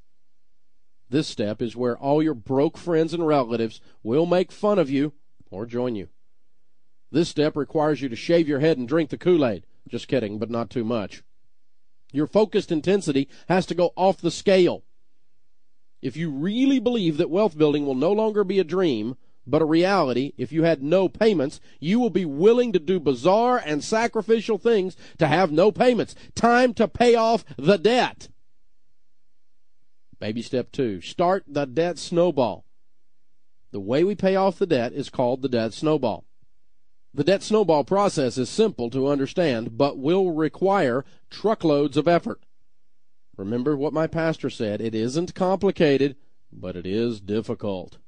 This step is where all your broke friends and relatives will make fun of you or join you. This step requires you to shave your head and drink the Kool Aid. Just kidding, but not too much. Your focused intensity has to go off the scale. If you really believe that wealth building will no longer be a dream, but a reality, if you had no payments, you will be willing to do bizarre and sacrificial things to have no payments. Time to pay off the debt. Baby step two start the debt snowball. The way we pay off the debt is called the debt snowball. The debt snowball process is simple to understand, but will require truckloads of effort. Remember what my pastor said it isn't complicated, but it is difficult.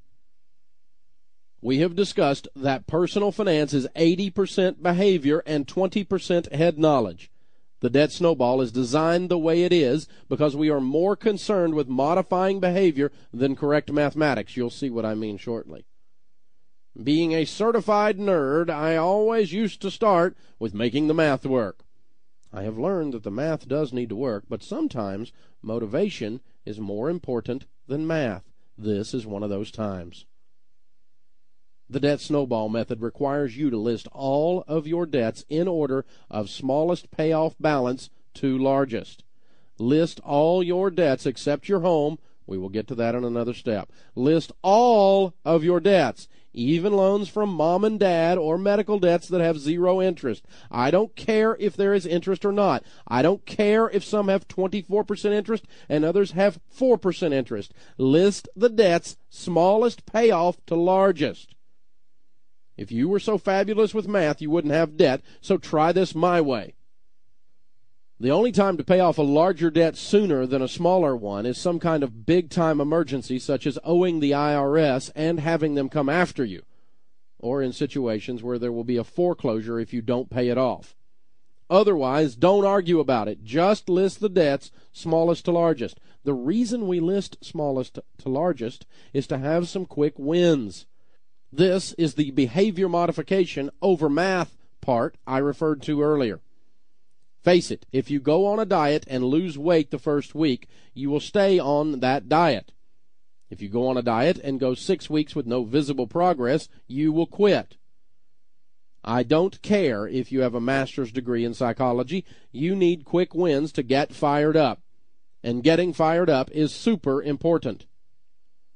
We have discussed that personal finance is 80% behavior and 20% head knowledge. The debt snowball is designed the way it is because we are more concerned with modifying behavior than correct mathematics. You'll see what I mean shortly. Being a certified nerd, I always used to start with making the math work. I have learned that the math does need to work, but sometimes motivation is more important than math. This is one of those times. The debt snowball method requires you to list all of your debts in order of smallest payoff balance to largest. List all your debts except your home. We will get to that in another step. List all of your debts, even loans from mom and dad or medical debts that have zero interest. I don't care if there is interest or not. I don't care if some have 24% interest and others have 4% interest. List the debts smallest payoff to largest. If you were so fabulous with math, you wouldn't have debt, so try this my way. The only time to pay off a larger debt sooner than a smaller one is some kind of big time emergency, such as owing the IRS and having them come after you, or in situations where there will be a foreclosure if you don't pay it off. Otherwise, don't argue about it. Just list the debts smallest to largest. The reason we list smallest to largest is to have some quick wins. This is the behavior modification over math part I referred to earlier. Face it, if you go on a diet and lose weight the first week, you will stay on that diet. If you go on a diet and go six weeks with no visible progress, you will quit. I don't care if you have a master's degree in psychology, you need quick wins to get fired up. And getting fired up is super important.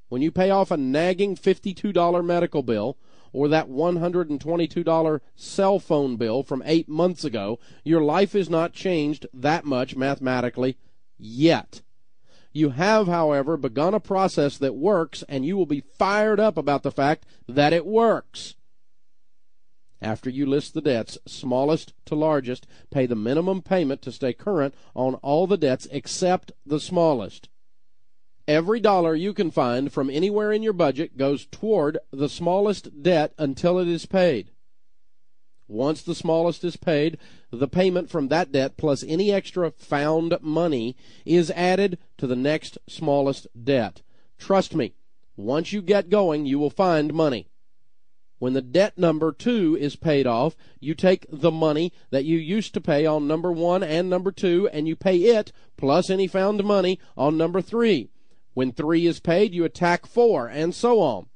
When you pay off a nagging $52 medical bill or that $122 cell phone bill from eight months ago, your life is not changed that much mathematically yet. You have, however, begun a process that works, and you will be fired up about the fact that it works. After you list the debts, smallest to largest, pay the minimum payment to stay current on all the debts except the smallest. Every dollar you can find from anywhere in your budget goes toward the smallest debt until it is paid. Once the smallest is paid, the payment from that debt plus any extra found money is added to the next smallest debt. Trust me, once you get going, you will find money. When the debt number two is paid off, you take the money that you used to pay on number one and number two, and you pay it plus any found money on number three. When three is paid, you attack four, and so on.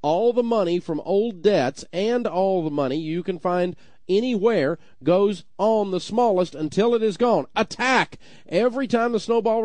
All the money from old debts and all the money you can find anywhere goes on the smallest until it is gone. Attack! Every time the snowball rolls